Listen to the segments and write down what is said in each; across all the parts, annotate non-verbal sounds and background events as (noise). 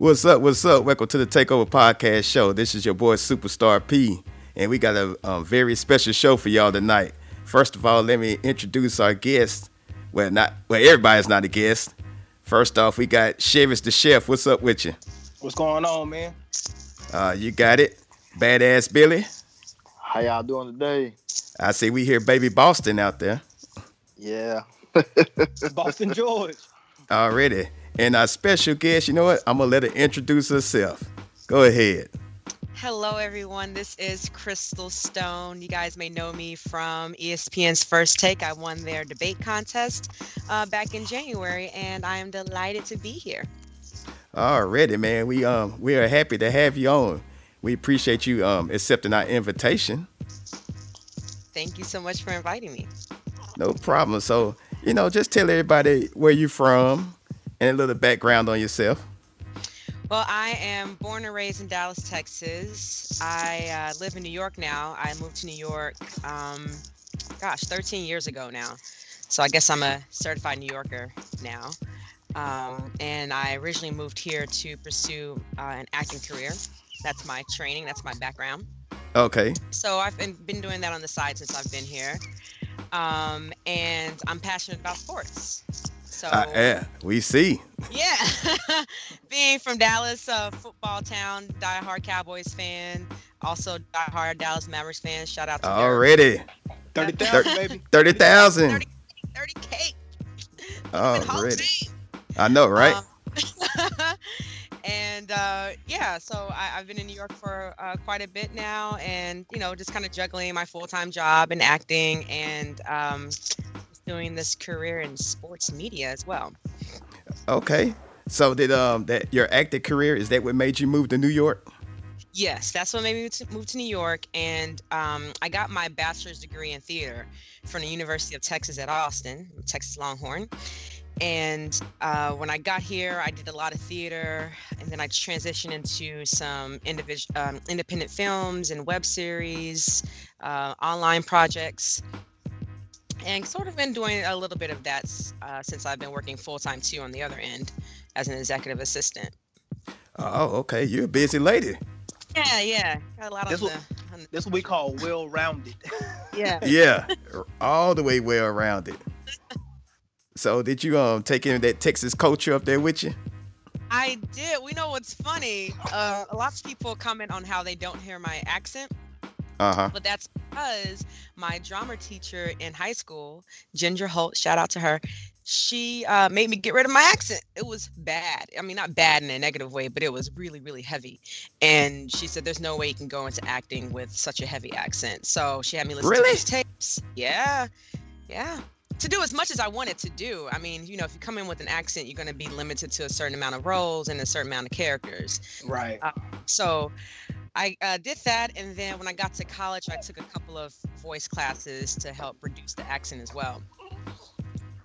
What's up? What's up? Welcome to the Takeover Podcast Show. This is your boy Superstar P, and we got a, a very special show for y'all tonight. First of all, let me introduce our guest. Well, not well, everybody's not a guest. First off, we got Chevis the Chef. What's up with you? What's going on, man? Uh, you got it, badass Billy. How y'all doing today? I see we hear baby Boston out there Yeah. (laughs) Boston George. already. And our special guest, you know what? I'm gonna let her introduce herself. Go ahead. Hello, everyone. This is Chrystal Stone. You guys may know me from ESPN's First Take. I won their debate contest uh, back in January, and I am delighted to be here. Already, man. We um we are happy to have you on. We appreciate you um accepting our invitation. Thank you so much for inviting me. No problem. So, you know, just tell everybody where you're from and a little background on yourself. Well, I am born and raised in Dallas, Texas. I uh, live in New York now. I moved to New York, um, gosh, 13 years ago now. So I guess I'm a certified New Yorker now. Um, and I originally moved here to pursue uh, an acting career. That's my training, that's my background. Okay. So I've been, been doing that on the side since I've been here. Um, and I'm passionate about sports. So Uh, yeah, we see. yeah, (laughs) being from Dallas, uh, football town, diehard Cowboys fan, also diehard Dallas Mavericks fan. Shout out to Dirk. Already. 30,000, baby. 30,000. 30, 30k. Hall of Already. I know, right? Um, (laughs) and uh, yeah, so I, I've been in New York for uh, quite a bit now, and you know, just kind of juggling my full-time job and acting, and um, doing this career in sports media as well. okay. So did um that your acting career is that what made you move to New York? Yes, that's what made me move to New York, and um, I got my bachelor's degree in theater from the University of Texas at Austin, Texas Longhorn. And uh, when I got here, I did a lot of theater, and then I transitioned into some individual, um, independent films and web series, uh, online projects, and sort of been doing a little bit of that uh, since I've been working full time too on the other end as an executive assistant. Oh, okay. You're a busy lady. Yeah, yeah, got a lot This on wa- the, on the This what we call well-rounded. (laughs) yeah. Yeah. all the way well rounded. So did you um take in that Texas culture up there with you? I did. We know what's funny. Uh, a lot of people comment on how they don't hear my accent, Uh-huh. but that's because my drama teacher in high school, Ginger Holt, shout out to her, she uh, made me get rid of my accent. It was bad. I mean, not bad in a negative way, but it was really, really heavy. And she said, "There's no way you can go into acting with such a heavy accent." So she had me listen Really? to these tapes. Yeah, yeah. To do as much as I wanted to do. I mean, you know, if you come in with an accent, you're going to be limited to a certain amount of roles and a certain amount of characters. Right. So I uh, did that. And then when I got to college, I took a couple of voice classes to help reduce the accent as well.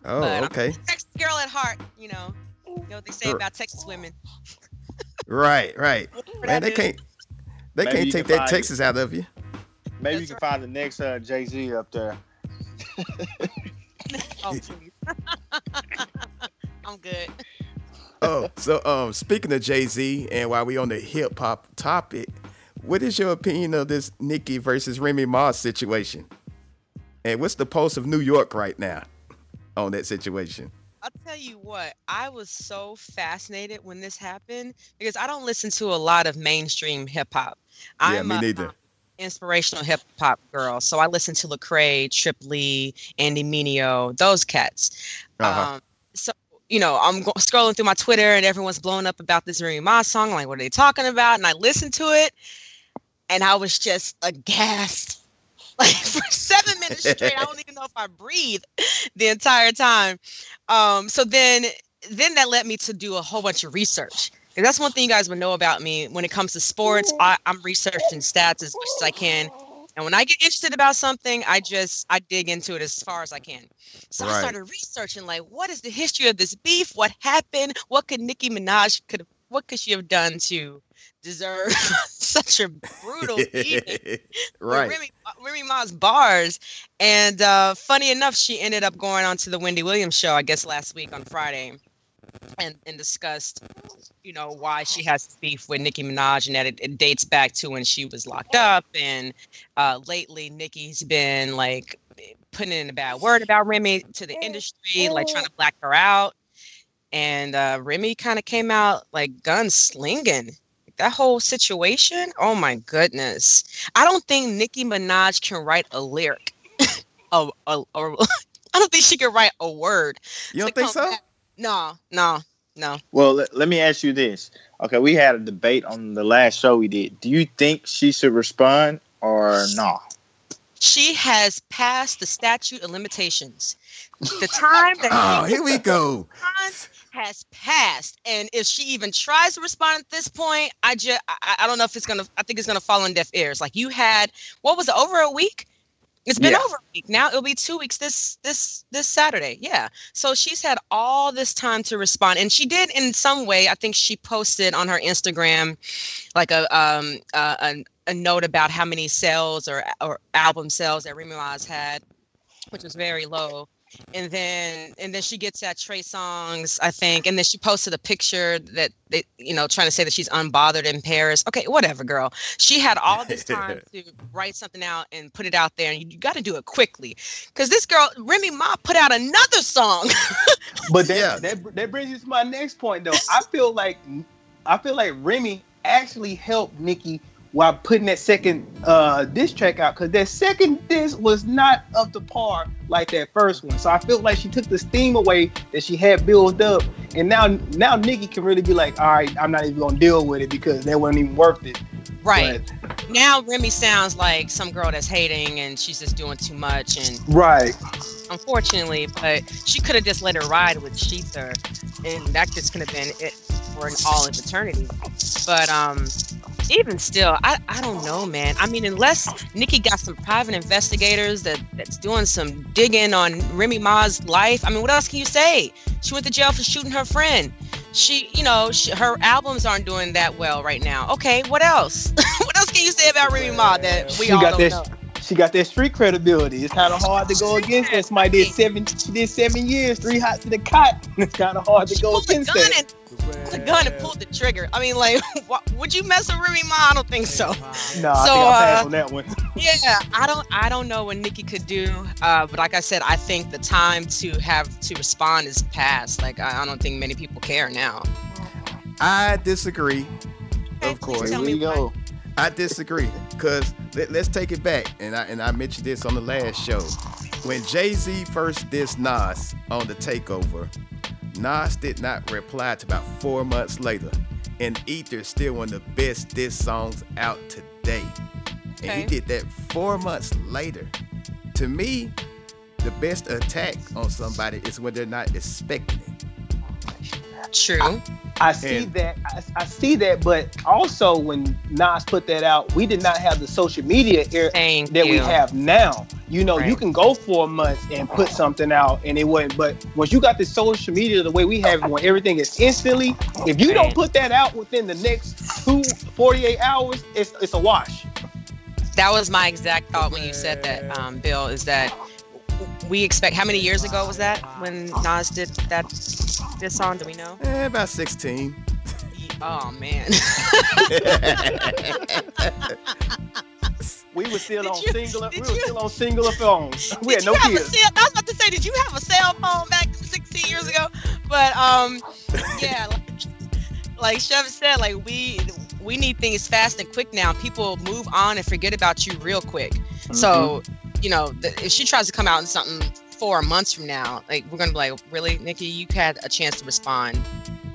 Oh, But I'm- okay. Texas girl at heart, you know. You know what they say about Texas women. (laughs) Right, right. Man, they can't they Maybe can't take can that find- Texas out of you. Maybe you can right. find the next uh, Jay Z up there. (laughs) Oh. (laughs) I'm good. Oh, so um, speaking of Jay Z, and while we on the hip hop topic, what is your opinion of this Nicki versus Remy Ma situation? And what's the pulse of New York right now on that situation? I'll tell you what, I was so fascinated when this happened because I don't listen to a lot of mainstream hip hop. Yeah, I'm me a, neither. inspirational hip hop girl. So I listen to Lecrae, Trip Lee, Andy Mineo, those cats. Uh-huh. Um, so you know, I'm go- scrolling through my Twitter and everyone's blowing up about this Remy Ma song. I'm like, what are they talking about? And I listen to it, and I was just aghast. (laughs) Like for seven minutes straight, I don't even know if I breathed the entire time. Um, so then, then that led me to do a whole bunch of research. And that's one thing you guys would know about me when it comes to sports. I, I'm researching stats as much as I can. And when I get interested about something, I just I dig into it as far as I can. So Right. I started researching like what is the history of this beef? What happened? What could Nicki Minaj could have what could she have done to deserve (laughs) such a brutal beating? (laughs) right. Remy, Remy Ma's bars. And uh, funny enough, she ended up going on to the Wendy Williams show, I guess last week on Friday. and and discussed, you know, why she has beef with Nicki Minaj, and that it, it dates back to when she was locked up, and uh, lately Nicki's been like putting in a bad word about Remy to the industry, like trying to black her out, and uh, Remy kind of came out like gun slinging. That whole situation, oh my goodness! I don't think Nicki Minaj can write a lyric. (laughs) a, a, a, (laughs) I don't think she can write a word. You don't think so? back- No, no, no. Well, let, let me ask you this. Okay, we had a debate on the last show we did. Do you think she should respond or no? She has passed the statute of limitations. The time that Oh, here we go. Has passed, and if she even tries to respond at this point, I just I, I don't know if it's gonna. I think it's gonna fall on deaf ears. Like you had, what was it? Over a week. It's been Yeah. over a week now. It'll be two weeks this this this Saturday. Yeah. So she's had all this time to respond, and she did in some way. I think she posted on her Instagram, like a um uh, a, a note about how many sales or or album sales that Remy has had, which was very low. And then and then she gets at Trey Songz, I think, and then she posted a picture that they, you know, trying to say that she's unbothered in Paris. Okay, whatever, girl. She had all this (laughs) time to write something out and put it out there, and you, you got to do it quickly, because this girl Remy Ma put out another song. (laughs) But that, Yeah. that that brings me to my next point though. I feel like I feel like Remy actually helped Nicki while putting that second uh diss track out because that second diss was not up to par like that first one. So I felt like she took the steam away that she had built up, and now now Nicki can really be like, all right, I'm not even gonna deal with it because that wasn't even worth it. right But- now, Remy sounds like some girl that's hating and she's just doing too much, and right. unfortunately, but she could have just let her ride with Shether, and that just could have been it for an all of eternity. But um, even still, I, I don't know, man. I mean, unless Nicki got some private investigators that that's doing some digging on Remy Ma's life. I mean, what else can you say? She went to jail for shooting her friend. She, you know, she, her albums aren't doing that well right now. Okay, what else? (laughs) what else can you say about Remy Ma that we She all got don't that- know? She got that street credibility. It's kind of hard to go against that. Somebody did seven. She did seven years, three hot to the cot. (laughs) It's kind of hard to go against that. And the gun and pulled the trigger. I mean, like, (laughs) wha- would you mess with Remy Ma? I don't think so. No, I (laughs) So, think I passed uh, on that one. (laughs) Yeah, I don't, I don't know what Nicki could do. Uh, but like I said, I think the time to have to respond is past. Like, I, I don't think many people care now. I disagree. Okay, Of course. tell Here me we why. go. I disagree because let, us take it back, and I and I mentioned this on the last show when Jay Z first dissed Nas on the Takeover. Nas did not reply to about four months later, and Ether is still one of the best diss songs out today. And he did that four months later. To me, the best attack on somebody is when they're not expecting it. True. I see and- that. I, I see that. But also, when Nas put that out, we did not have the social media era that you. we have now. You know, you can go four months and put something out, and it wouldn't. But once you got the social media the way we have it, when everything is instantly, if you don't put that out within the next two 48 hours, it's it's a wash. That was my exact thought when you said that, um, Bill. Is that we expect? How many years ago was that when Nas did that this song? Do we know? Eh, about 16. Oh man. We were still Did on you- singular. We were you- still on Cingular phones. We had no you have a kids. cell, I was about to say, did you have a cell phone back 16 years ago? But um, yeah, like, like Chef said, like we we need things fast and quick now. People move on and forget about you real quick. So you know, the, if she tries to come out in something four months from now, like we're gonna be like, really, Nicki, you had a chance to respond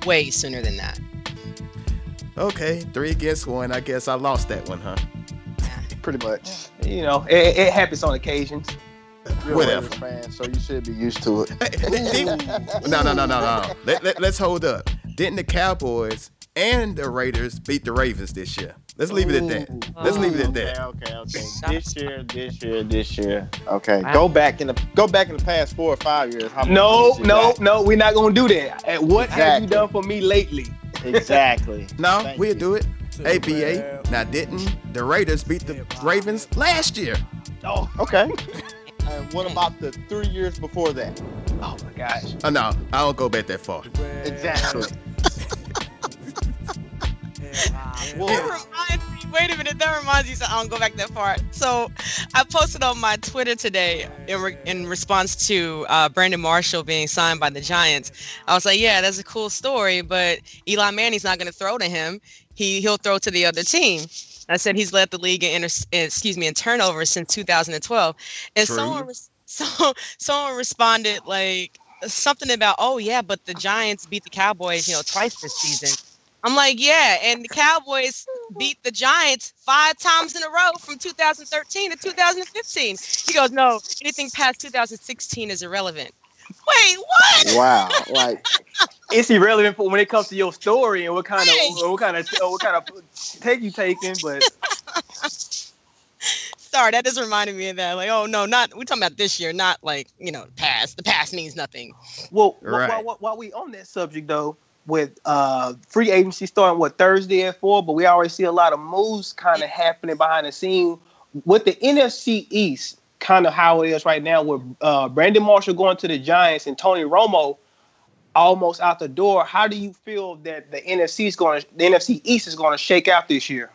way sooner than that. Okay, three against one. I guess I lost that one, huh? Pretty much. You know, it, it happens on occasions. You're Whatever. Raiders fan, so you should be used to it. (laughs) Hey, didn't- no, no, no, no, no. Let, let, let's hold up. Didn't the Cowboys and the Raiders beat the Ravens this year? Let's leave it at that. Let's leave it at Okay, that. okay, okay. Stop. This year, this year, this year. Okay, Wow. go back in the go back in the past four or five years. No, no, got? no, we're not gonna do that. And what have you done for me lately? Exactly. (laughs) No, Thank we'll you. do it. ABA. Now, didn't the Raiders beat the Ravens last year? Oh, Okay. (laughs) And what about the three years before that? Oh my gosh. Oh no, I don't go back that far. Exactly. (laughs) That reminds me. Wait a minute. That reminds me. So I don't go back that far. So I posted on my Twitter today in, re- in response to uh, Brandon Marshall being signed by the Giants. I was like, yeah, that's a cool story, but Eli Manning's not going to throw to him. He he'll throw to the other team. I said he's led the league in, inter- excuse me in turnovers since 2012, and True. someone res- (laughs) so someone responded like something about oh yeah, but the Giants beat the Cowboys you know twice this season. I'm like, yeah, and the Cowboys beat the Giants five times in a row from 2013 to 2015. He goes, no, anything past 2016 is irrelevant. Wait, what? wow. (laughs) Like It's irrelevant for when it comes to your story and what kind Right. of what kind of what kind of take you taking, but (laughs) Sorry, that just reminded me of that. Like, oh no, not we're talking about this year, not like you know, past. The past means nothing. Well, Right. while, while, while we on that subject though, with uh free agency starting what Thursday at four, but we already see a lot of moves kind of happening behind the scene with the NFC East, kind of how it is right now, with uh Brandon Marshall going to the Giants and Tony Romo almost out the door. How do you feel that the NFC is going to the NFC East is going to shake out this year?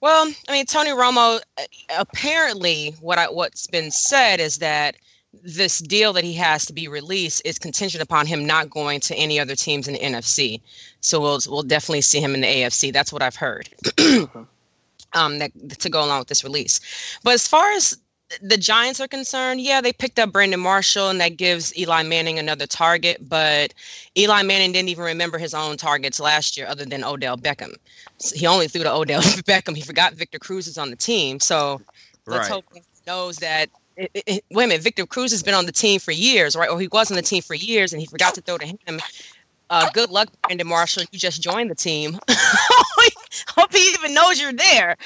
Well, I mean, Tony Romo. uh, Apparently, what I what's been said is that this deal that he has to be released is contingent upon him not going to any other teams in the NFC. So we'll we'll definitely see him in the AFC. That's what I've heard. (clears throat) um, that to go along with this release. But as far as the Giants are concerned, yeah, they picked up Brandon Marshall, and that gives Eli Manning another target. But Eli Manning didn't even remember his own targets last year, other than Odell Beckham. So he only threw to Odell (laughs) Beckham. He forgot Victor Cruz is on the team. So let's hope he knows that. It, it- minute, Victor Cruz has been on the team for years, right? Or he was on the team for years, and he forgot to throw to him. Uh, good luck, Brandon Marshall. You just joined the team. (laughs) Hope he even knows you're there.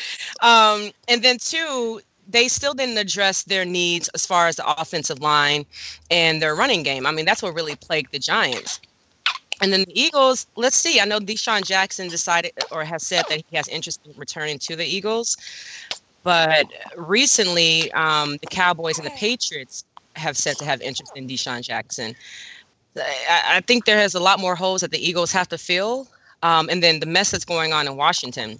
Um, and then two, they still didn't address their needs as far as the offensive line and their running game. I mean, that's what really plagued the Giants. And then the Eagles, let's see. I know DeSean Jackson decided or has said that he has interest in returning to the Eagles. But recently, um, the Cowboys and the Patriots have said to have interest in DeSean Jackson. I, I think there is a lot more holes that the Eagles have to fill. Um, and then the mess that's going on in Washington.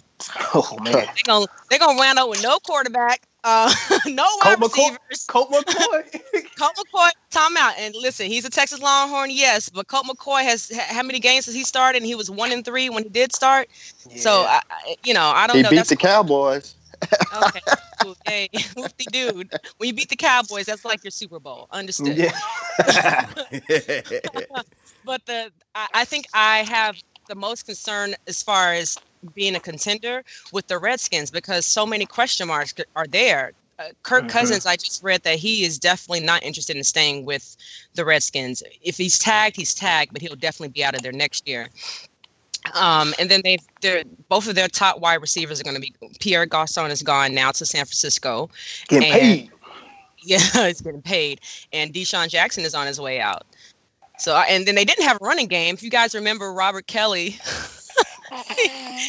Oh man, They're gonna they're gonna round up with no quarterback, uh, (laughs) no wide Colt McCoy. receivers. Colt McCoy. (laughs) Colt McCoy, time out. And listen, he's a Texas Longhorn, yes, but Colt McCoy has how many games has he started? And he was one and three when he did start. So I, I- you know, I don't he know. He beat That's the Cowboys. Okay. cool. Hey, (laughs) whoopty dude. When you beat the Cowboys, that's like your Super Bowl. Understood. yeah. (laughs) but the I, I think I have the most concern as far as being a contender with the Redskins because so many question marks are there. Uh, Kirk Mhm. Cousins, I just read that he is definitely not interested in staying with the Redskins. If he's tagged, he's tagged, but he'll definitely be out of there next year. Um, and then they've they're both of their top wide receivers are going to be Pierre Garcon is gone now to San Francisco. Getting And- paid. (laughs) Yeah, he's getting paid, and DeSean Jackson is on his way out. So, and then they didn't have a running game. If you guys remember, Robert Kelley, (laughs)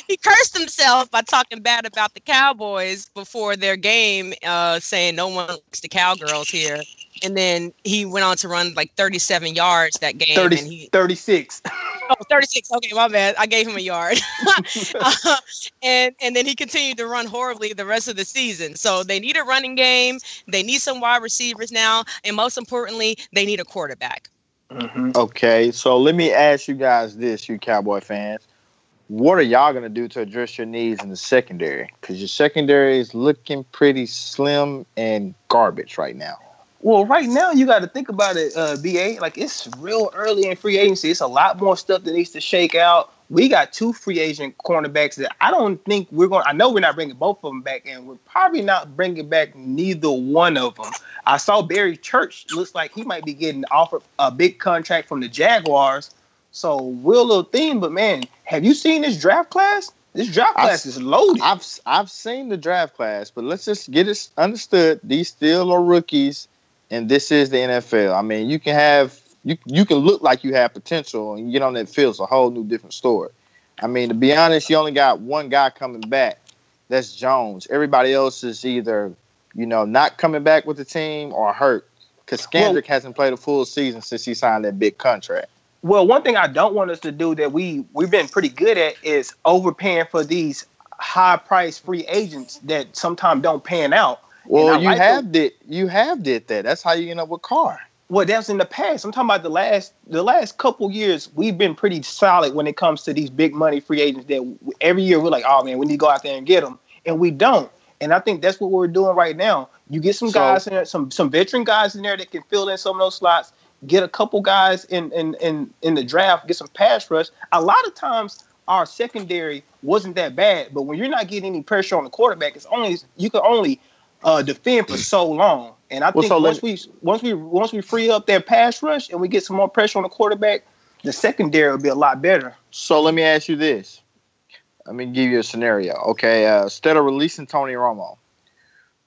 he cursed himself by talking bad about the Cowboys before their game, uh, saying no one likes the cowgirls here. And then he went on to run like 37 yards that game, 30, and he 36. Oh, 36. Okay, my bad. I gave him a yard. (laughs) (laughs) Uh, and and then he continued to run horribly the rest of the season. So they need a running game. They need some wide receivers now, and most importantly, they need a quarterback. Mhm. Okay, so let me ask you guys this, you Cowboy fans. What are y'all gonna do to address your needs in the secondary? Because your secondary is looking pretty slim and garbage right now. Well, right now you got to think about it, uh, BA. Like it's real early in free agency. It's a lot more stuff that needs to shake out. We got two free agent cornerbacks that I don't think we're going. I know we're not bringing both of them back, and we're probably not bringing back neither one of them. I saw Barry Church. Looks like he might be getting offered a big contract from the Jaguars. So real little thing, but man, have you seen this draft class? This draft I've- class is loaded. I've I've seen the draft class, but let's just get it understood. These still are rookies, and this is the NFL. I mean, you can have you you can look like you have potential, and you get on that field, it's a whole new different story. I mean, to be honest, you only got one guy coming back. That's Jones. Everybody else is either you know not coming back with the team or hurt. because Scandrick well, hasn't played a full season since he signed that big contract. Well, one thing I don't want us to do that we we've been pretty good at is overpaying for these high price free agents that sometimes don't pan out. Well, you like have did you have did that. That's how you end up with Carr. Well, that's in the past. I'm talking about the last the last couple years. We've been pretty solid when it comes to these big money free agents. That every year we're like, oh man, we need to go out there and get them, and we don't. And I think that's what we're doing right now. You get some so, guys in there, some some veteran guys in there that can fill in some of those slots. Get a couple guys in in in in the draft. Get some pass rush. A lot of times our secondary wasn't that bad, but when you're not getting any pressure on the quarterback, it's only you can only uh, defend for so long. And I well, think so once we once we once we free up their pass rush and we get some more pressure on the quarterback, the secondary will be a lot better. So let me ask you this. Let me give you a scenario. Okay, uh, instead of releasing Tony Romo,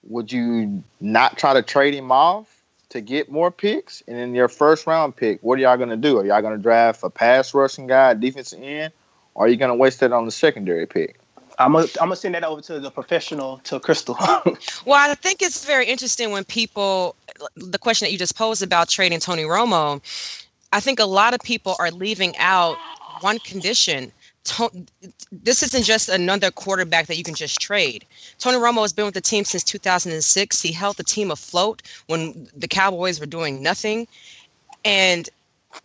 would you not try to trade him off to get more picks? And in your first round pick, what are y'all going to do? Are y'all going to draft a pass rushing guy, defensive end, or are you going to waste that on the secondary pick? I'm gonna I'm gonna send that over to the professional to Chrystal. (laughs) well, I think it's very interesting when people the question that you just posed about trading Tony Romo. I think a lot of people are leaving out one condition this isn't just another quarterback that you can just trade. Tony Romo has been with the team since 2006. He held the team afloat when the Cowboys were doing nothing. And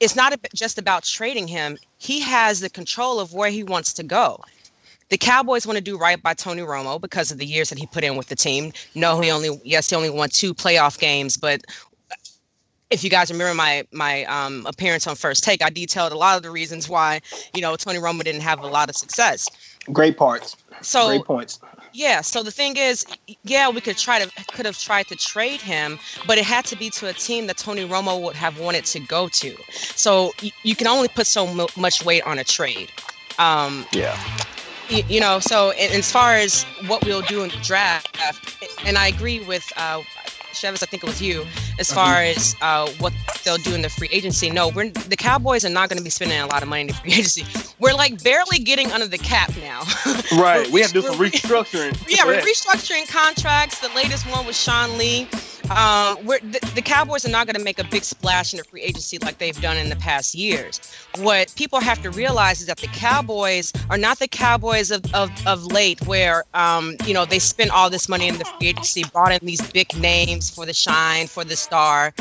it's not just about trading him, he has the control of where he wants to go. The Cowboys want to do right by Tony Romo because of the years that he put in with the team. No, he only yes, he only won two playoff games, but if you guys remember my my um, appearance on First Take, I detailed a lot of the reasons why you know Tony Romo didn't have a lot of success. Great parts. So great points. Yeah. So the thing is, yeah, we could try to could have tried to trade him, but it had to be to a team that Tony Romo would have wanted to go to. So y- you can only put so m- much weight on a trade. Um, yeah. Y- you know, so as far as what we'll do in the draft, and I agree with uh, Chevis, I think it was you, as far mm-hmm. as uh, what they'll do in the free agency. No, we're the Cowboys are not going to be spending a lot of money in the free (laughs) agency. We're like barely getting under the cap now. (laughs) right. we have to do some restructuring. Yeah, we're restructuring contracts. The latest one was Sean Lee. Um, we're, the, the Cowboys are not going to make a big splash in the free agency like they've done in the past years. What people have to realize is that the Cowboys are not the Cowboys of, of, of late, where um, you know they spend all this money in the free agency, brought in these big names for the shine, for the star.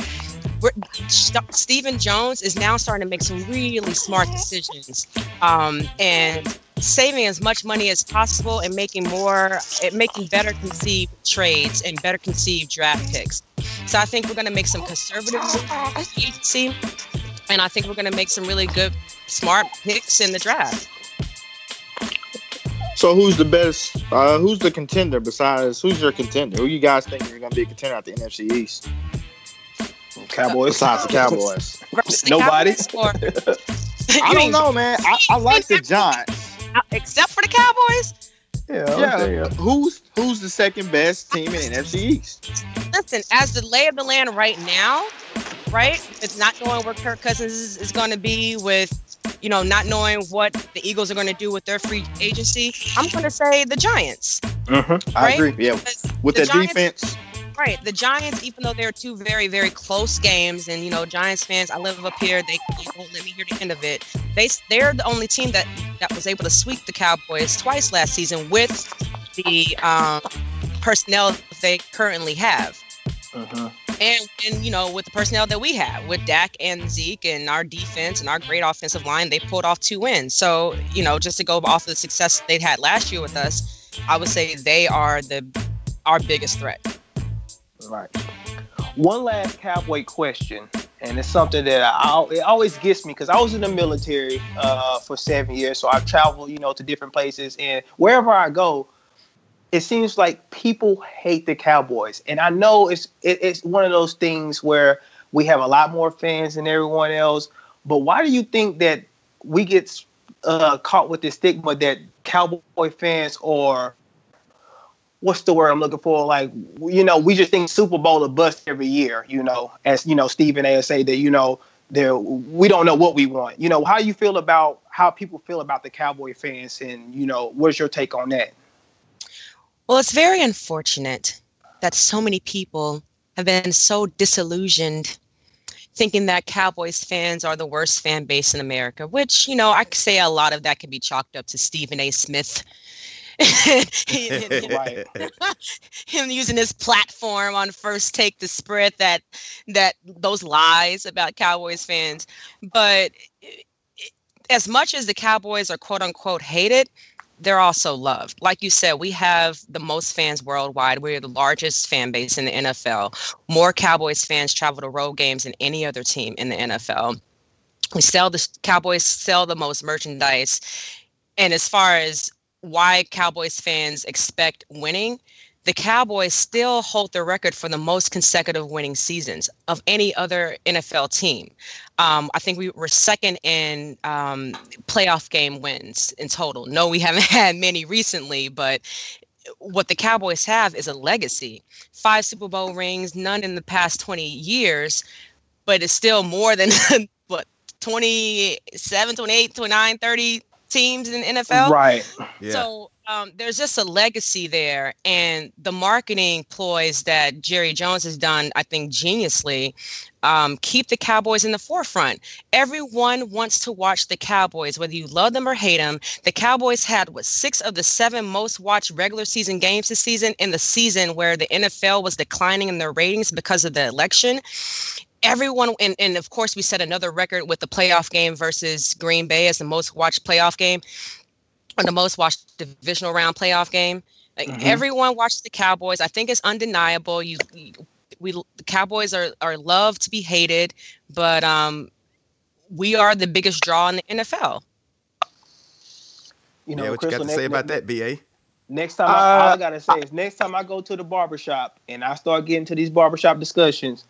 We're, Stephen Jones is now starting to make some really smart decisions, um, and saving as much money as possible and making more, making better conceived trades and better conceived draft picks. So I think we're going to make some conservative agency, and I think we're going to make some really good, smart picks in the draft. So who's the best? Uh, who's the contender besides? Who's your contender? Who you guys think are going to be a contender at the NFC East? Cowboys. Besides the Cowboys, nobody. (laughs) (laughs) I don't know, man. I, I like the Giants except for the Cowboys. Yeah, yeah. Who's who's the second best team in NFC East? Listen, as the lay of the land right now, right? It's not knowing where Kirk Cousins is, is going to be with, you know, not knowing what the Eagles are going to do with their free agency. I'm going to say the Giants. Mm-hmm. Right? I agree. Yeah, because with the defense Right. The Giants, even though they're two very, very close games, and you know, Giants fans, I live up here, they won't let me hear the end of it. They they're the only team that that was able to sweep the Cowboys twice last season with the um, personnel they currently have. Uh-huh. And and you know, with the personnel that we have, with Dak and Zeke and our defense and our great offensive line, they pulled off two wins. So, you know, just to go off of the success they had last year with us, I would say they are the our biggest threat. Right. One last cowboy question, and it's something that I, it always gets me because I was in the military uh, for seven years, so I've traveled, you know, to different places, and wherever I go, it seems like people hate the Cowboys, and I know it's it, it's one of those things where we have a lot more fans than everyone else. But why do you think that we get uh, caught with the stigma that Cowboy fans are what's the word I'm looking for? Like, you know, we just think Super Bowl a bust every year, you know, as you know, Stephen A say that, you know, there we don't know what we want. You know, how you feel about how people feel about the Cowboy fans and, you know, what's your take on that? Well, it's very unfortunate that so many people have been so disillusioned thinking that Cowboys fans are the worst fan base in America, which, you know, I could say a lot of that can be chalked up to Stephen A. Smith. Him, (laughs) (laughs) him using his platform on first take to spread that that those lies about Cowboys fans. But as much as the Cowboys are quote unquote hated, they're also loved. Like you said, we have the most fans worldwide. We're the largest fan base in the NFL. More Cowboys fans travel to road games than any other team in the NFL. We sell the Cowboys sell the most merchandise. And as far as why Cowboys fans expect winning, the Cowboys still hold the record for the most consecutive winning seasons of any other NFL team. Um, I think we were second in um, playoff game wins in total. No, we haven't (laughs) had many recently, but what the Cowboys have is a legacy. Five Super Bowl rings, none in the past 20 years, but it's still more than (laughs) what 27, 28, 29, 30 teams in the NFL. Right. Yeah. So um, there's just a legacy there, and the marketing ploys that Jerry Jones has done, I think, geniusly, um, keep the Cowboys in the forefront. Everyone wants to watch the Cowboys, whether you love them or hate them. The Cowboys had what six of the seven most watched regular season games this season in the season where the NFL was declining in their ratings because of the election everyone and, and of course we set another record with the playoff game versus green bay as the most watched playoff game or the most watched divisional round playoff game like Mhm. everyone watched the cowboys i think it's undeniable you, you we the cowboys are are loved to be hated but um we are the biggest draw in the nfl You know, yeah, what you got to say ne- about ne- that, BA? Next time, I, all I gotta say is next time I go to the barbershop and I start getting to these barbershop discussions,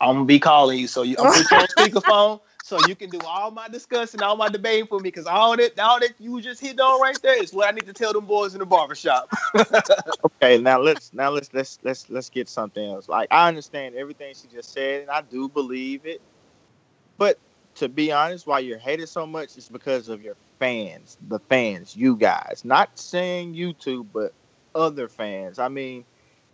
I'm gonna be calling you. So you, I'm put you on (laughs) speakerphone so you can do all my discussing, all my debating for me. Because all that, all that you just hit on right there is what I need to tell them boys in the barbershop. (laughs) Okay, now let's now let's let's let's let's get something else. Like I understand everything she just said, and I do believe it. But to be honest, why you're hated so much is because of your fans, the fans, you guys. Not saying you two, but other fans. I mean,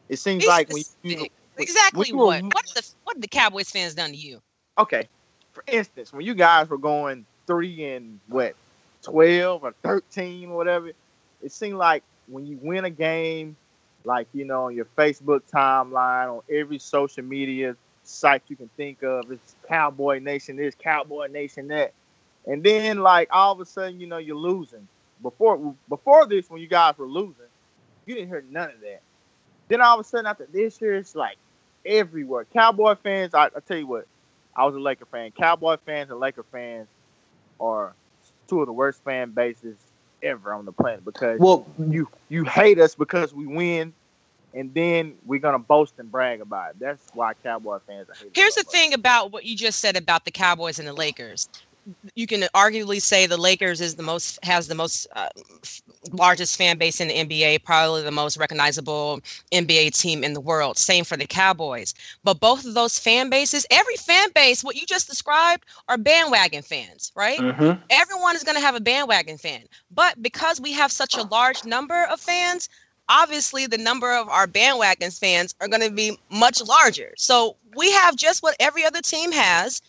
it seems Be like when you exactly you were- what what the what the cowboys fans done to you okay, for instance, when you guys were going three and what, twelve or thirteen, or whatever, it seemed like when you win a game, like you know, on your Facebook timeline, on every social media site you can think of, it's Cowboy Nation this, Cowboy Nation that, and then like all of a sudden, you know, you're losing. Before before this, when you guys were losing, you didn't hear none of that. Then all of a sudden, after this year, it's like everywhere. Cowboy fans, I, I tell you what, I was a Laker fan. Cowboy fans and Laker fans are two of the worst fan bases ever on the planet because well, you you hate us because we win, and then we're gonna boast and brag about it. That's why Cowboy fans are. Here's the thing about what you just said about the Cowboys and the Lakers. You can arguably say the Lakers is the most has the most uh, largest fan base in the NBA, probably the most recognizable NBA team in the world. Same for the Cowboys. But both of those fan bases, every fan base, what you just described, are bandwagon fans, right? mhm. everyone is going to have a bandwagon fan. But because we have such a large number of fans, obviously the number of our bandwagon fans are going to be much larger. So we have just what every other team has.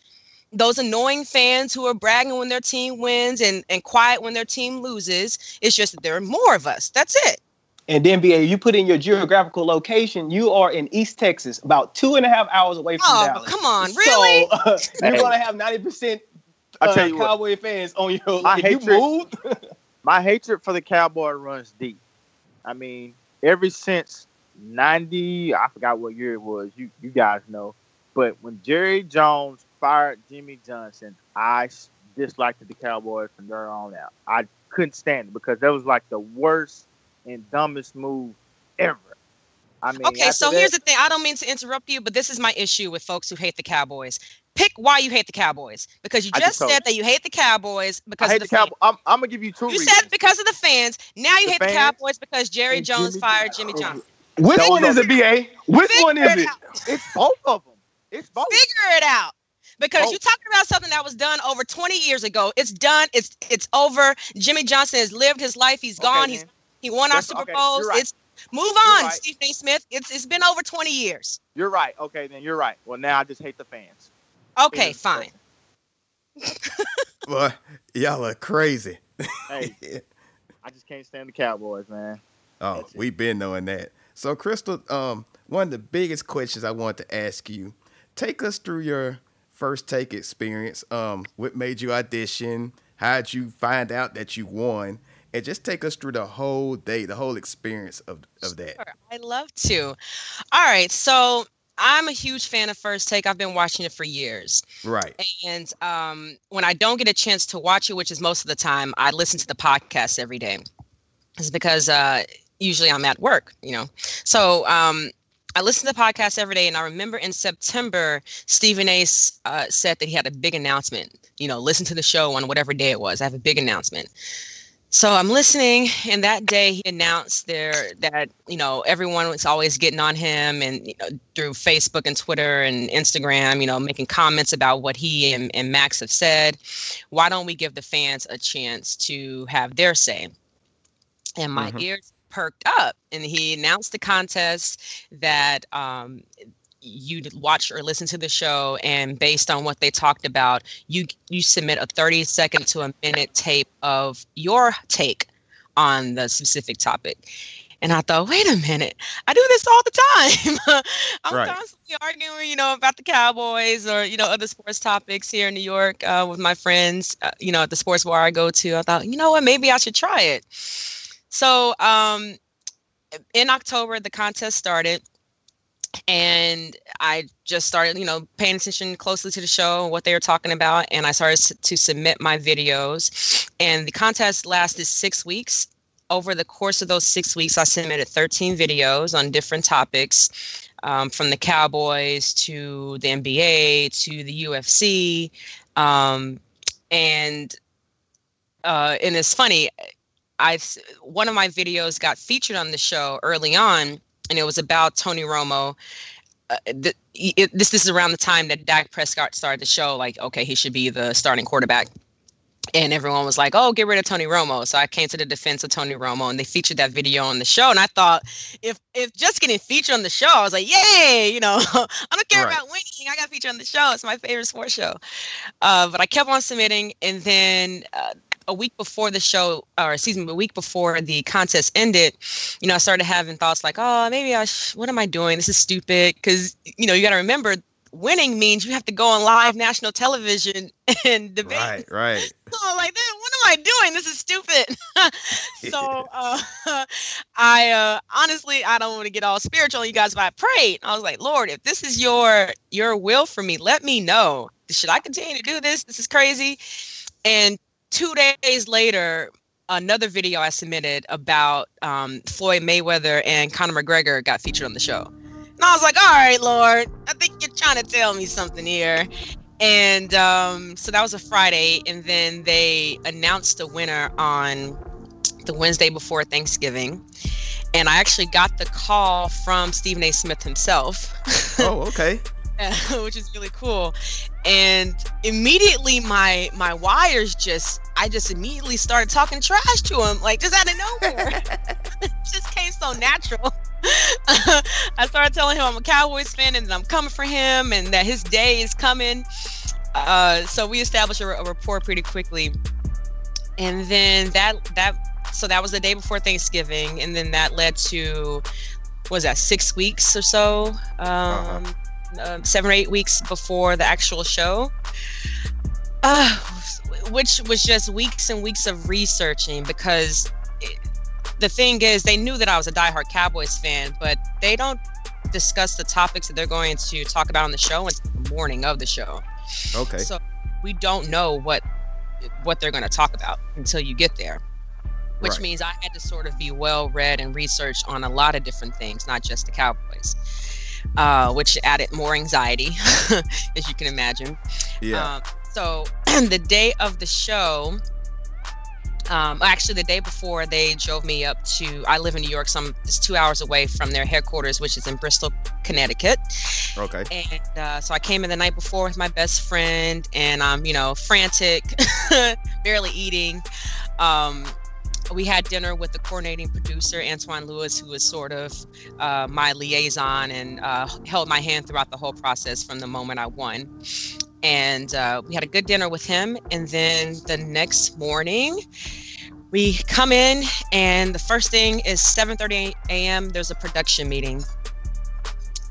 Those annoying fans who are bragging when their team wins and, and quiet when their team loses. It's just that there are more of us. That's it. And then, BA, you put in your geographical location. You are in East Texas, about two and a half hours away from Oh, Dallas. come on, really? So, uh, you're gonna have ninety percent I uh, tell you what, Cowboy fans on your. My Like, if you hatred- moved, (laughs) my hatred for the Cowboy runs deep. I mean, ever since '90, I forgot what year it was. You you guys know, but when Jerry Jones fired Jimmy Johnson, I disliked the Cowboys from there on out. I couldn't stand it because that was like the worst and dumbest move ever. I mean, Okay, so that- here's the thing. I don't mean to interrupt you, but this is my issue with folks who hate the Cowboys. Pick why you hate the Cowboys because you just just said you. that you hate the Cowboys because I hate of the the, fans. Cowboys. I'm, I'm gonna give you two You reasons. said because of the fans. Now you The hate the Cowboys because Jerry Jones Jimmy fired Jimmy Johnson. which one is it, BA? Which Figure one is it it? it's both of them. It's both. Figure it out. Because Oh. you're talking about something that was done over 20 years ago. It's done. It's it's over. Jimmy Johnson has lived his life. He's gone. He's man. he won our Super okay, Bowls. right. It's Move on, right. Stephen A. Smith. It's it's been over 20 years. You're right. Okay, then you're right. Well, now I just hate the fans. Okay, It is fine. (laughs) Boy, y'all are crazy. Hey, (laughs) I just can't stand the Cowboys, man. Oh, That's we've been knowing that. So, Chrystal, um, one of the biggest questions I want to ask you: Take us through your first take experience. Um, what made you audition? How'd you find out that you won? And just take us through the whole day, the whole experience of of that. Sure, I'd love to. All right, so I'm a huge fan of First Take. I've been watching it for years. Right. And um, when I don't get a chance to watch it, which is most of the time, I listen to the podcast every day. It's because uh, usually I'm at work, you know. So um, I listen to the podcast every day, and I remember in September, Stephen A. uh, said that he had a big announcement. You know, listen to the show on whatever day it was. I have a big announcement. So I'm listening, and that day he announced there that you know everyone was always getting on him, and you know, through Facebook and Twitter and Instagram, you know, making comments about what he and, and Max have said. Why don't we give the fans a chance to have their say? And my Mhm. ears perked up, and he announced the contest that um, you watch or listen to the show, and based on what they talked about, you you submit a 30 second to a minute tape of your take on the specific topic. And I thought, wait a minute, I do this all the time. (laughs) I'm Right. constantly arguing, you know, about the Cowboys or you know other sports topics here in New York uh, with my friends. Uh, you know, at the sports bar I go to, I thought, you know what, maybe I should try it. So um, in October, the contest started and I just started, you know, paying attention closely to the show what they were talking about, and I started to submit my videos. And the contest lasted six weeks. Over the course of those six weeks, I submitted 13 videos on different topics, um, from the Cowboys to the NBA to the UFC, um, and uh, and it's funny. I s- one of my videos got featured on the show early on, and it was about Tony Romo. Uh, th- it, this, this is around the time that Dak Prescott started the show, like, okay, he should be the starting quarterback. And everyone was like, oh, get rid of Tony Romo. So I came to the defense of Tony Romo, and they featured that video on the show. And I thought, if if just getting featured on the show, I was like, yay, you know, (laughs) I don't care Right. about winning. I got featured on the show. It's my favorite sports show. Uh, but I kept on submitting, and then uh, a week before the show, or excuse me, a week before the contest ended, you know, I started having thoughts like, oh, maybe I, sh- what am I doing? This is stupid. Because, you know, you got to remember, winning means you have to go on live national television (laughs) and debate. Right. Right. (laughs) So I'm like, "Then what am I doing? This is stupid. (laughs) so uh, I uh, honestly, I don't want to get all spiritual on you guys, but I prayed. I was like, Lord, if this is your your will for me, let me know. Should I continue to do this? This is crazy. And two days later, another video I submitted about um, Floyd Mayweather and Conor McGregor got featured on the show. And I was like, all right, Lord, I think you're trying to tell me something here. And um, so that was a Friday. And then they announced the winner on the Wednesday before Thanksgiving. And I actually got the call from Stephen A. Smith himself. Oh, okay. (laughs) which is really cool. And immediately my my wires just I just immediately started talking trash to him, like just out of nowhere. it (laughs) (laughs) just came so natural. (laughs) I started telling him I'm a Cowboys fan and I'm coming for him and that his day is coming. Uh, so we established a, a rapport pretty quickly. And then that that so that was the day before Thanksgiving, and then that led to what was that six weeks or so um, uh, seven or eight weeks before the actual show, uh, which was just weeks and weeks of researching because it, the thing is, they knew that I was a diehard Cowboys fan, but they don't discuss the topics that they're going to talk about on the show until the morning of the show. Okay. So we don't know what what they're going to talk about until you get there. Which Right. means I had to sort of be well read and researched on a lot of different things, not just the Cowboys, uh, which added more anxiety, (laughs) as you can imagine. Yeah. Um, so (clears throat) the day of the show, um, actually the day before, they drove me up to. I live in New York, so I'm just two hours away from their headquarters, which is in Bristol, Connecticut. okay. And uh, so I came in the night before with my best friend, and I'm, you know, frantic, (laughs) barely eating. Um, we had dinner with the coordinating producer Antoine Lewis, who was sort of uh, my liaison and uh, held my hand throughout the whole process from the moment I won. And uh, we had a good dinner with him. And then the next morning, we come in, and the first thing is 7:30 a.m. There's a production meeting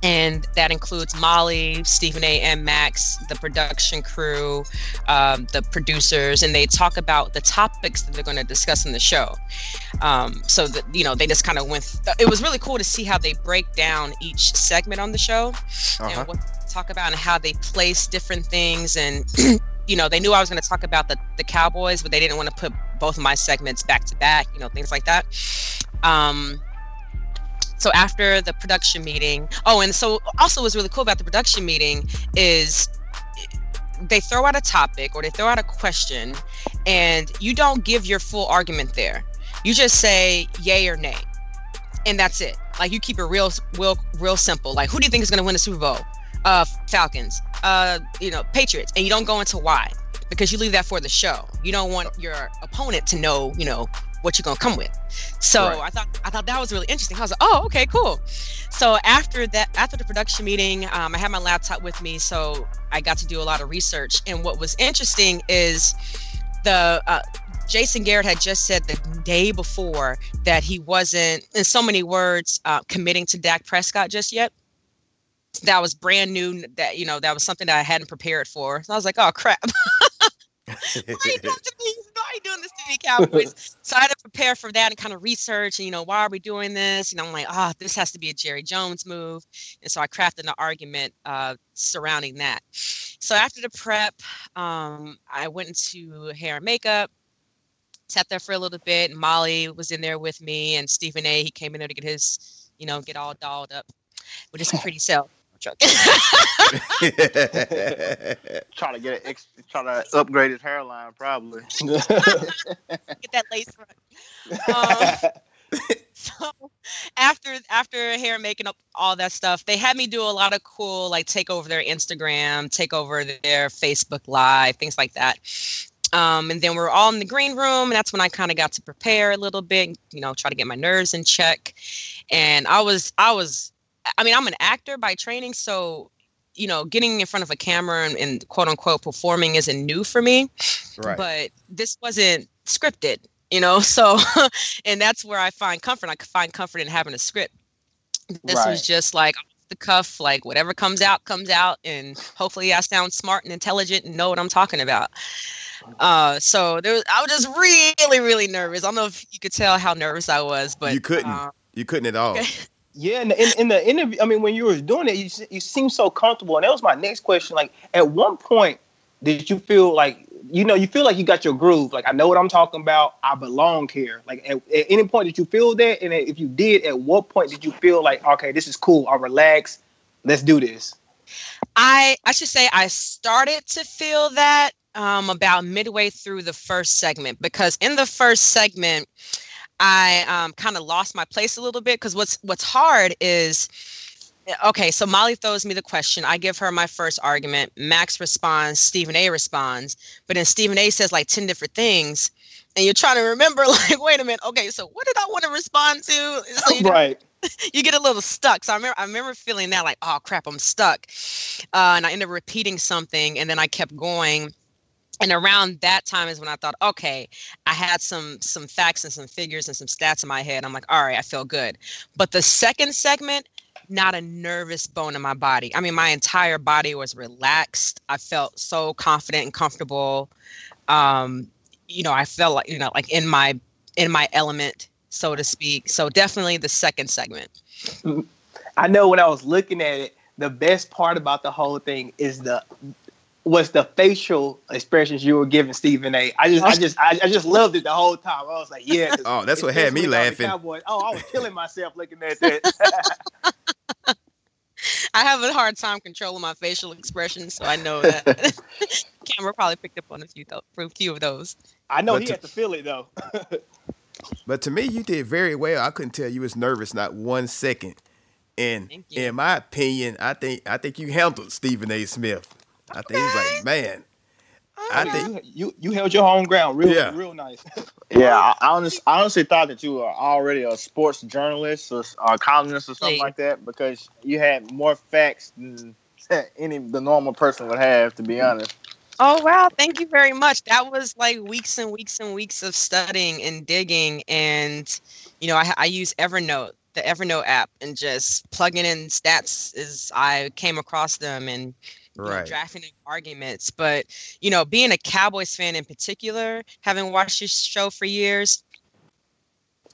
and that includes Molly, Stephen A, and Max, the production crew, um, the producers, and they talk about the topics that they're going to discuss in the show. Um, so that you know, they just kind of went. Th- it was really cool to see how they break down each segment on the show Uh-huh. and what they talk about and how they place different things and. (clears throat) You know, they knew I was going to talk about the, the Cowboys, but they didn't want to put both of my segments back to back, you know, things like that. Um, so after the production meeting oh and so also what's really cool about the production meeting is they throw out a topic or they throw out a question and you don't give your full argument there. You just say yay or nay and that's it. Like you keep it real real real simple. Like who do you think is going to win the super bowl? Uh falcons uh you know patriots and you don't go into why because you leave that for the show. You don't want your opponent to know you know what you're gonna come with. So Right. I thought I thought that was really interesting. I was like, oh, okay, cool. So after that, after the production meeting, um, I had my laptop with me, so I got to do a lot of research. And what was interesting is the uh, Jason Garrett had just said the day before that he wasn't, in so many words, uh, committing to Dak Prescott just yet. That was brand new. That you know, that was something that I hadn't prepared for. So I was like, oh crap. (laughs) Why you doing to me? You doing this to me, Cowboys? (laughs) so I had to prepare for that and kind of research, and you know, why are we doing this? And I'm like, ah, this has to be a Jerry Jones move. And so I crafted an argument uh, surrounding that. So after the prep, um, I went into hair and makeup, sat there for a little bit. And Molly was in there with me, and Stephen A. He came in there to get his, you know, get all dolled up with his pretty (laughs) self. Joke. Try to (laughs) get it, ex- try to upgrade his hairline, probably. (laughs) get that lace front. Um, (laughs) so after after hair making up all that stuff they had me do a lot of cool like take over their instagram take over their facebook live things like that um, and then we are all in the green room and that's when i kind of got to prepare a little bit you know try to get my nerves in check and i was i was i mean i'm an actor by training so you know getting in front of a camera and, and quote unquote performing isn't new for me right. but this wasn't scripted you know (laughs) so and that's where i find comfort i find comfort in having a script this Right. was just like off the cuff like whatever comes out comes out and hopefully i sound smart and intelligent and know what i'm talking about uh so there was, i was just really really nervous i don't know if you could tell how nervous i was but You couldn't. uh, you couldn't at all. (laughs) Yeah, in, in, in the interview, I mean, when you were doing it, you you seemed so comfortable, and that was my next question. Like, at one point, did you feel like you know you feel like you got your groove? Like, I know what I'm talking about. I belong here. Like, at, at any point did you feel that? And if you did, at what point did you feel like, okay, this is cool. I'll relax. Let's do this. I I should say I started to feel that um, about midway through the first segment because in the first segment I um, kind of lost my place a little bit because what's what's hard is okay so Molly throws me the question I give her my first argument Max responds Stephen A responds but then Stephen A says like 10 different things and you're trying to remember (laughs) like wait a minute okay so what did I want to respond to (laughs) so you right. (laughs) you get a little stuck. So I remember I remember feeling that like, oh crap, I'm stuck. Uh, and I ended up repeating something and then I kept going. And around that time is when I thought, okay, I had some some facts and some figures and some stats in my head. I'm like, all right, I feel good. But the second segment, not a nervous bone in my body. I mean, my entire body was relaxed. I felt so confident and comfortable. Um, you know, I felt like, you know, like in my in my element, so to speak. So definitely the second segment. I know when I was looking at it, the best part about the whole thing is the was the facial expressions you were giving Stephen A. I just, I oh. just, I, I just loved it the whole time. I was like, yeah. (laughs) Oh, that's what had me especially about the laughing. Cowboys. Oh, I was killing myself looking at that. (laughs) I have a hard time controlling my facial expressions, so I know that (laughs) camera probably picked up on a few th- a few of those. I know But he to- had to feel it though. But to me, you did very well. I couldn't tell you was nervous not one second. And in my opinion, I think I think you handled Stephen A. Smith. I think he's like, man, I Okay. think- you, you you held your home ground real Yeah. real nice. (laughs) Yeah, I, I, honestly, (laughs) I honestly thought that you were already a sports journalist or, or a columnist or something Please. like that because you had more facts than (laughs) any the normal person would have. To be honest, Oh wow, thank you very much. That was like weeks and weeks and weeks of studying and digging and you know, I I use Evernote, the Evernote app and just plugging in stats as I came across them and you know, drafting arguments. But you know, being a Cowboys fan in particular, having watched this show for years,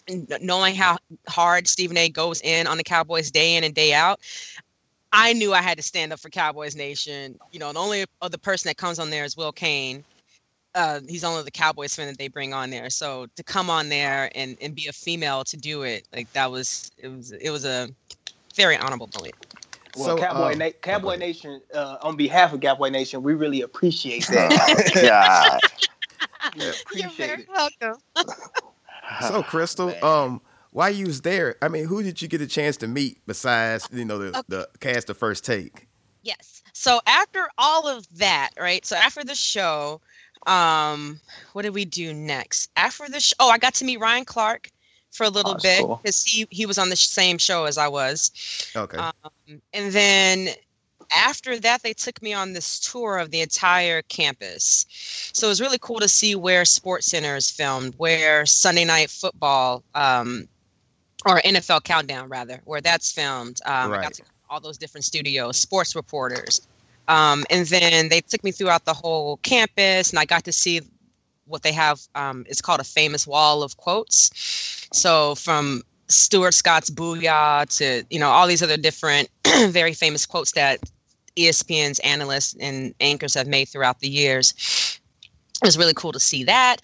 and knowing how hard Stephen A. goes in on the Cowboys day in and day out, I knew I had to stand up for Cowboys Nation. You know, the only other person that comes on there is Will Cain. Uh, he's only the Cowboys fan that they bring on there. So to come on there and, and be a female to do it, like that was it was it was a very honorable moment. Well, So, Cowboy, um, Na- oh, Cowboy. Nation, uh, on behalf of Cowboy Nation, we really appreciate that. (laughs) yeah. (laughs) You're appreciate very it. welcome. (laughs) So Chrystal, Man. um, while you was there, I mean, who did you get a chance to meet besides you know the, Okay. the cast of First Take? Yes. So after all of that, right? So after the show, um, what did we do next? After the show, oh, I got to meet Ryan Clark for a little that's bit cool. because he he was on the same show as I was. Okay. Um, and then after that, they took me on this tour of the entire campus. So it was really cool to see where Sports Center is filmed, where Sunday Night Football, um, or NFL Countdown rather, where that's filmed. Um, I Right. got to all those different studios, sports reporters. Um, and then they took me throughout the whole campus, and I got to see what they have. Um, it's called a famous wall of quotes. So from Stuart Scott's "Booyah" to you know all these other different (clears throat) very famous quotes that ESPN's analysts and anchors have made throughout the years. It was really cool to see that.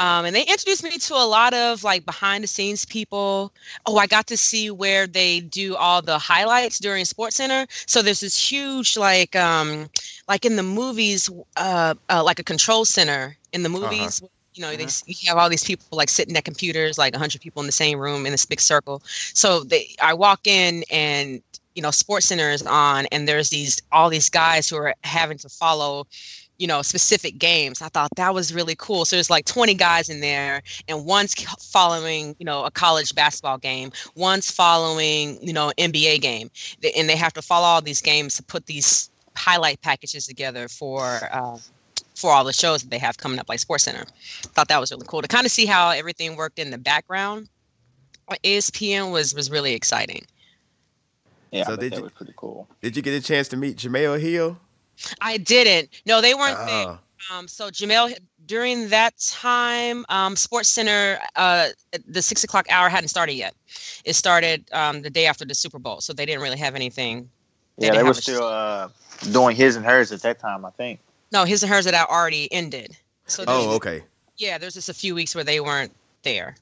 Um, and they introduced me to a lot of like behind the scenes people. Oh, I got to see where they do all the highlights during Sports Center. So there's this huge like um like in the movies uh, uh like a control center in the movies. You know, they you have all these people like sitting at computers, like 100 people in the same room in this big circle. So they, I walk in and you know, Sports Center is on, and there's these all these guys who are having to follow, you know, specific games. I thought that was really cool. So there's like 20 guys in there, and one's following, you know, a college basketball game, one's following, you know, NBA game, and they have to follow all these games to put these highlight packages together for. Uh, for all the shows that they have coming up, like Sports Center, thought that was really cool to kind of see how everything worked in the background. ESPN was was really exciting. Yeah, So did that you- was pretty cool. Did you get a chance to meet Jemele Hill? I didn't. No, they weren't there. Oh, Um, so Jamel, during that time, um, Sports Center, uh, the six o'clock hour hadn't started yet. It started um, the day after the Super Bowl, so they didn't really have anything. They Yeah, they were still uh, doing his and hers at that time. I think. No, his and hers that had already ended. So there's- oh, okay. yeah, there's just a few weeks where they weren't there.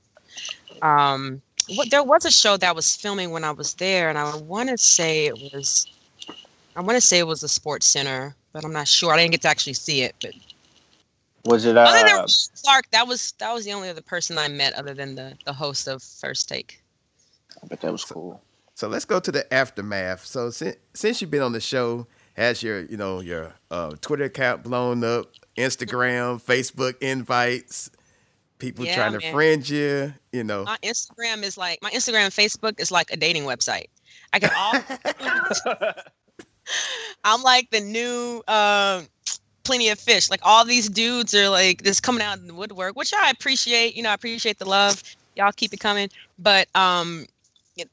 Um, what there was a show that was filming when I was there, and I want to say it was, I want to say it was the Sports Center, but I'm not sure. I didn't get to actually see it, but Was it? other than Uh, Clark, that was that was the only other person I met other than the the host of First Take. I bet that was cool. So let's go to the aftermath. So since since you've been on the show, has your you know your uh, Twitter account blown up, Instagram, (laughs) Facebook invites, people Yeah, trying to man. friend you, you know. My Instagram is like my Instagram and Facebook is like a dating website. I get all (laughs) (laughs) I'm like the new um plenty of fish. Like all these dudes are like just coming out in the woodwork, which I appreciate. You know, I appreciate the love. Y'all keep it coming. But um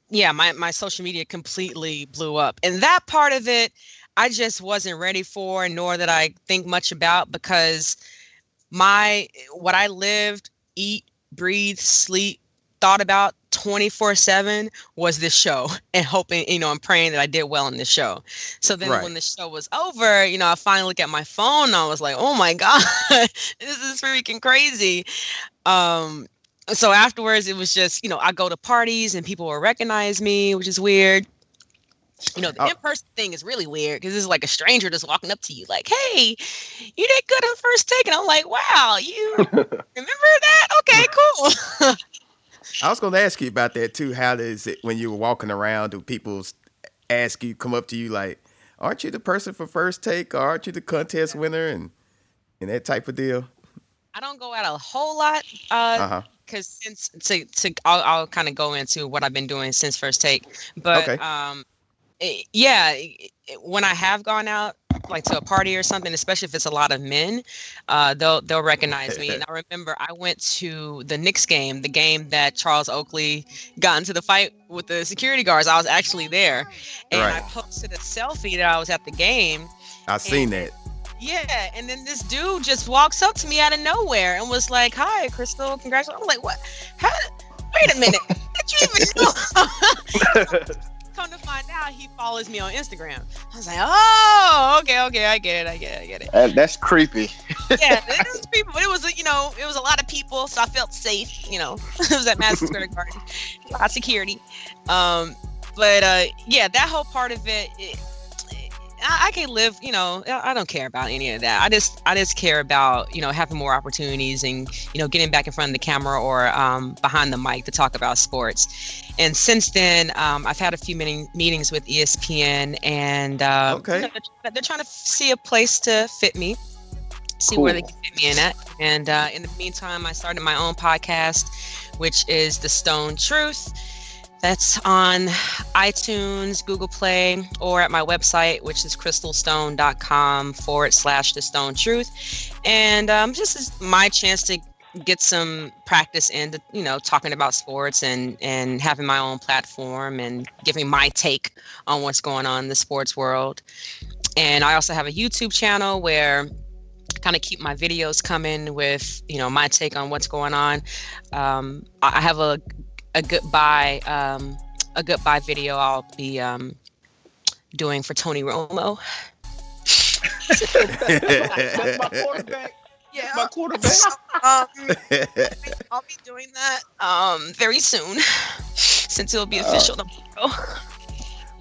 yeah, my, my social media completely blew up. And that part of it I just wasn't ready for, nor that I think much about because my what I lived, eat, breathe, sleep, thought about 24-7 was this show (laughs) and hoping, you know, I'm praying that I did well in this show. So then Right. when the show was over, you know, I finally look at my phone and I was like, oh my (laughs) God, this is freaking crazy. Um, so afterwards it was just, you know, I go to parties and people will recognize me, which is weird. You know, the Oh. in-person thing is really weird because it's like a stranger just walking up to you, like, "Hey, you did good on first take," and I'm like, "Wow, you (laughs) remember that? Okay, cool." I was going to ask you about that too. How does it when you were walking around? Do people ask you, come up to you like, "Aren't you the person for first take? Or aren't you the contest winner?" And and that type of deal? I don't go out a whole lot. Uh, Uh huh. because since to to I'll, I'll kind of go into what I've been doing since first take, but Okay. um, yeah, it- it- when I have gone out like to a party or something, especially if it's a lot of men, uh, they'll they'll recognize me. and (laughs) I remember I went to the Knicks game, the game that Charles Oakley got into the fight with the security guards. I was actually there, and I posted a selfie that I was at the game. I've seen that. Yeah, and then this dude just walks up to me out of nowhere and was like, "Hi, Chrystal, congratulations." I'm like, "What? How? Wait a minute, (laughs) did you even know?" (laughs) Come to find out, he follows me on Instagram. I was like, "Oh, okay, okay, I get it, I get it, I get it." That- that's creepy. Yeah, it (laughs) was people, but it was you know, it was a lot of people, so I felt safe. You know, (laughs) it was at Madison Square Garden, a lot of security. Um, but uh, yeah, that whole part of it. it I, I can live, you know. I don't care about any of that. I just, I just care about, you know, having more opportunities and, you know, getting back in front of the camera or um, behind the mic to talk about sports. And since then, um, I've had a few meeting, meetings with ESPN, and uh, Okay. you know, they're, they're trying to see a place to fit me, see where they can fit me in at. And uh, in the meantime, I started my own podcast, which is The Stone Truth. That's on iTunes, Google Play, or at my website, which is crystalstone.com forward slash the stone truth. And um, just is my chance to get some practice into, you know, talking about sports and, and having my own platform and giving my take on what's going on in the sports world. And I also have a YouTube channel where I kind of keep my videos coming with, you know, my take on what's going on. Um, I I have a a goodbye um, a goodbye video I'll be um, doing for Tony Romo. That's my quarterback. Yeah, My quarterback. um, I'll be doing that um, very soon, since it'll be official tomorrow.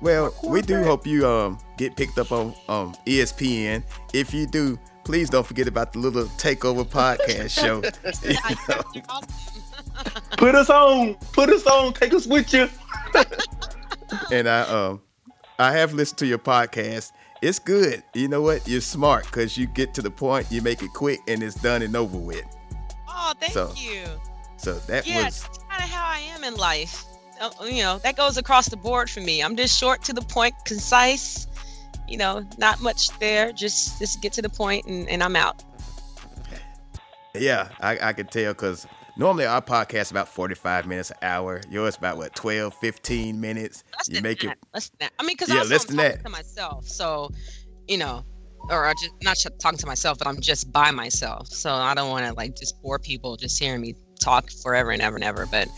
well, we do hope you um get picked up on um ESPN. If you do, please don't forget about the little takeover podcast show. (laughs) You Yeah, know? you're welcome. Put us on. Put us on. Take us with you. and I um I have listened to your podcast. It's good. You know what? You're smart because you get to the point, you make it quick, and it's done and over with. Oh, thank So, you. So that Yeah, was that's kind of how I am in life. Uh, you know, that goes across the board for me. I'm just short to the point, concise. You know, not much there. Just just get to the point, and, and I'm out. yeah, I, I could tell because normally our podcast about 45 minutes an hour. Yours about what 12, 15 minutes. Less You make that. it Less than that. I mean, because Yeah, less I'm than talking that. to myself, so you know, or I just not talking to myself, but I'm just by myself. So I don't want to like just bore people just hearing me talk forever and ever and ever. But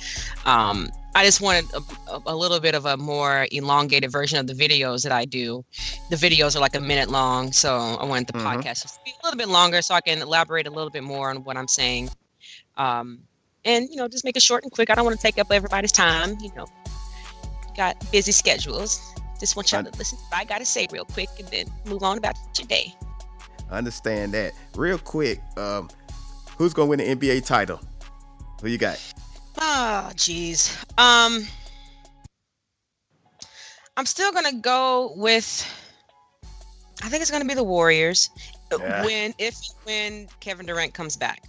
um, I just wanted a, a- little bit of a more elongated version of the videos that I do. The videos are like a minute long, so I wanted the Mhm. podcast to be a little bit longer so I can elaborate a little bit more on what I'm saying. Um, and you know, just make it short and quick. I don't want to take up everybody's time. You know, got busy schedules. Just want y'all to listen to what I gotta say real quick and then move on about your day. I understand that. Real quick, um, who's gonna win the NBA title? Who you got? Oh, jeez. Um, I'm still gonna go with. I think it's gonna be the Warriors Yeah. when if when Kevin Durant comes back.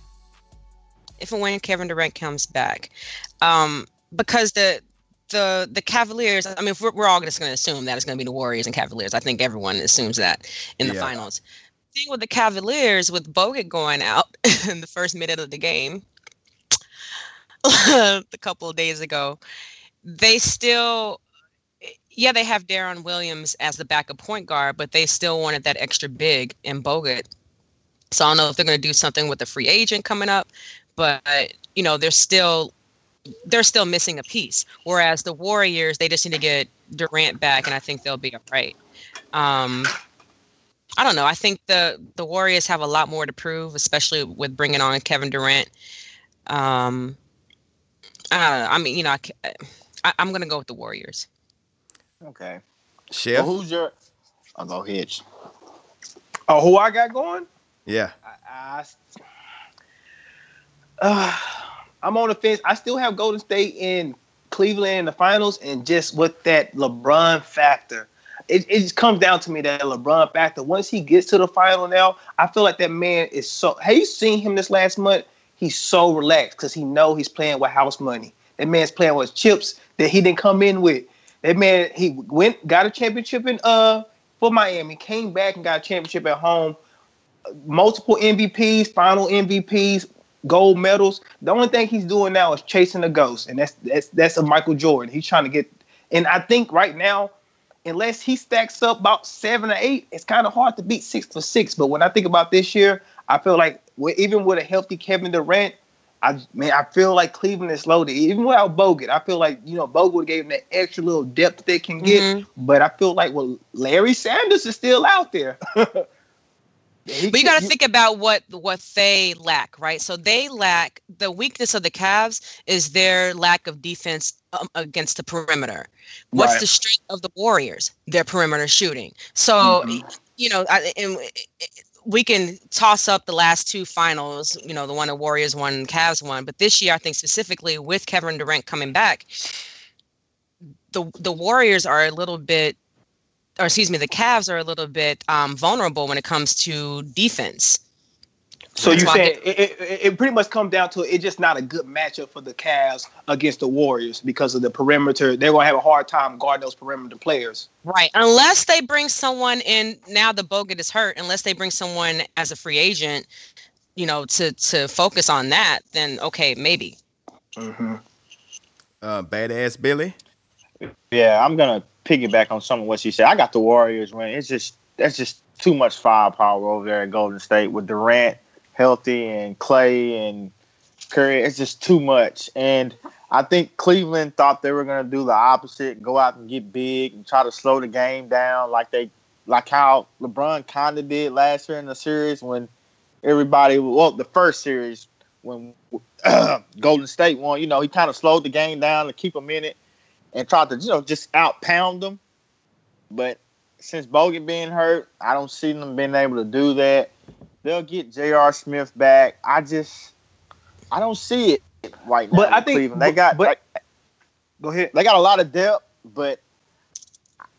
If and when Kevin Durant comes back, um, because the the the Cavaliers. I mean, if we're, we're all just gonna assume that it's gonna be the Warriors and Cavaliers. I think everyone assumes that in the Yeah. finals. Thing with the Cavaliers, with Bogut going out (laughs) in the first minute of the game, (laughs) a couple of days ago, they still, yeah, they have Deron Williams as the backup point guard, but they still wanted that extra big in Bogut. So I don't know if they're going to do something with the free agent coming up, but you know they're still they're still missing a piece. Whereas the Warriors, they just need to get Durant back, and I think they'll be all right. Um, I don't know. I think the the Warriors have a lot more to prove, especially with bringing on Kevin Durant. Um, I don't know. I mean, you know, I, ca- I, I'm gonna go with the Warriors. Okay. Chef? Well, who's your? I'll go ahead. Oh, who I got going? yeah. I, I, uh, I'm on the fence. I still have Golden State in Cleveland in the finals, and just with that LeBron factor, it, it just comes down to me that LeBron factor. Once he gets to the final now, I feel like that man is so. Have you seen him this last month? He's so relaxed because he know he's playing with house money. That man's playing with chips that he didn't come in with. That man, he went got a championship in uh for Miami, came back and got a championship at home. Multiple MVPs, final MVPs, gold medals. The only thing he's doing now is chasing the ghost, and that's that's that's a Michael Jordan. He's trying to get, and I think right now, unless he stacks up about seven or eight, it's kind of hard to beat six for six. But when I think about this year, I feel like even with a healthy Kevin Durant, I man, I feel like Cleveland is loaded. Even without Bogut, I feel like you know Bogut gave them that extra little depth they can get. Mm-hmm. But I feel like well, Larry Sanders is still out there. (laughs) but you got to think about what what they lack, right? So they lack the weakness of the Cavs is their lack of defense um, against the perimeter. What's right. the strength of the Warriors? Their perimeter shooting. So mm-hmm. you know, I, and, we can toss up the last two finals, you know, the one the Warriors won and Cavs won. But this year, I think specifically with Kevin Durant coming back, the the Warriors are a little bit, or excuse me, the Cavs are a little bit um, vulnerable when it comes to defense. So you saying it, it, it, pretty much comes down to it's just not a good matchup for the Cavs against the Warriors because of the perimeter. They're gonna have a hard time guarding those perimeter players. Right. Unless they bring someone in now the Bogut is hurt, unless they bring someone as a free agent, you know, to to focus on that, then okay, maybe. Mm-hmm. Uh, badass Billy. Yeah, I'm gonna piggyback on some of what she said. I got the Warriors win. It's just that's just too much firepower over there at Golden State with Durant healthy and Clay and Curry. It's just too much. And I think Cleveland thought they were going to do the opposite, go out and get big and try to slow the game down, like they, like how LeBron kind of did last year in the series when everybody, well, the first series when (clears throat) Golden State won. You know, he kind of slowed the game down to keep them in it and tried to, you know, just out pound them. But since Bogut being hurt, I don't see them being able to do that. They'll get J.R. Smith back. I just I don't see it right now. But I think Cleveland. they got. But, like, go ahead. They got a lot of depth, but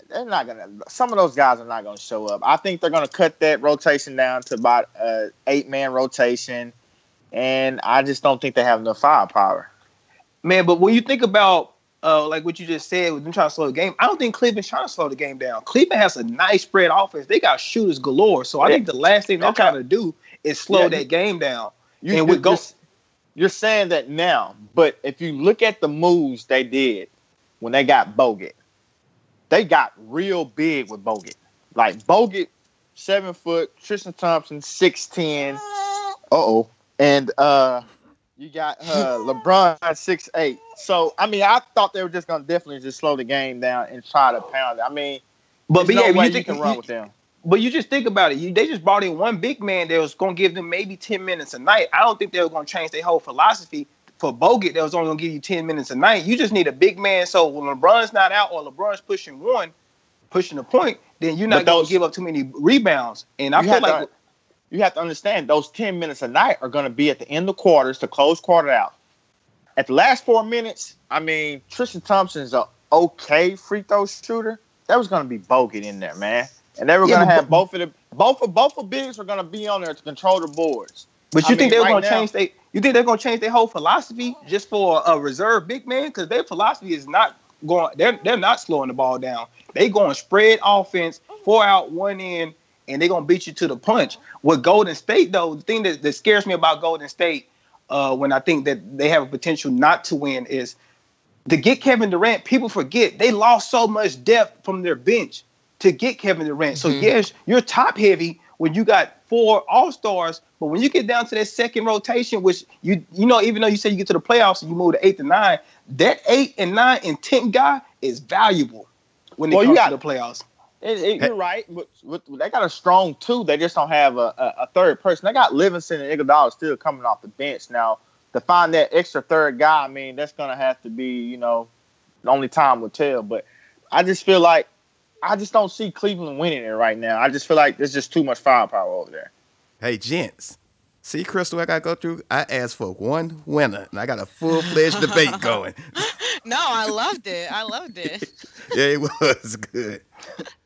they're not gonna. Some of those guys are not gonna show up. I think they're gonna cut that rotation down to about a eight man rotation, and I just don't think they have enough firepower. Man, but when you think about uh, like what you just said, with them trying to slow the game, I don't think Cleveland's trying to slow the game down. Cleveland has a nice spread offense. They got shooters galore. So I yeah. think the last thing they're trying to do is slow yeah, that you, game down. You, and with go- you're saying that now, but if you look at the moves they did when they got Bogut, they got real big with Bogut. Like Bogut, seven foot, Tristan Thompson, six ten. Uh oh. And uh you got uh, (laughs) LeBron six eight. So I mean, I thought they were just gonna definitely just slow the game down and try to pound it. I mean, but, but no yeah, you, think, you can run with them. But you just think about it. You, they just brought in one big man that was gonna give them maybe ten minutes a night. I don't think they were gonna change their whole philosophy. For Bogut, that was only gonna give you ten minutes a night. You just need a big man. So when LeBron's not out or LeBron's pushing one, pushing the point, then you're not gonna give up too many rebounds. And I feel like. To, you have to understand those 10 minutes a night are going to be at the end of quarters to close quarter out. At the last four minutes, I mean, Tristan Thompson's a okay free throw shooter. That was going to be Bogut in there, man. And they were yeah, going to have both of the both of both of bigs were going to be on there to control the boards. But you I think they're right going to change they you think they're going to change their whole philosophy just for a reserve big man because their philosophy is not going they're they're not slowing the ball down. They going spread offense, four out, one in, and they're gonna beat you to the punch. With Golden State, though, the thing that, that scares me about Golden State, uh, when I think that they have a potential not to win, is to get Kevin Durant. People forget they lost so much depth from their bench to get Kevin Durant. So mm-hmm. yes, you're top heavy when you got four All Stars, but when you get down to that second rotation, which you you know, even though you say you get to the playoffs and you move to eight and nine, that eight and nine and tenth guy is valuable when it well, comes got, to the playoffs. It, it, you're eh. right. But, but, they got a strong two. They just don't have a, a, a third person. They got Livingston and Iguodala still coming off the bench now. To find that extra third guy, I mean, that's gonna have to be, you know, the only time will tell. But I just feel like I just don't see Cleveland winning it right now. I just feel like there's just too much firepower over there. Hey, gents. See, Chrystal, I got to go through. I asked for one winner, and I got a full fledged debate (laughs) going. no, I loved it. I loved it. (laughs) yeah, it was good. (laughs)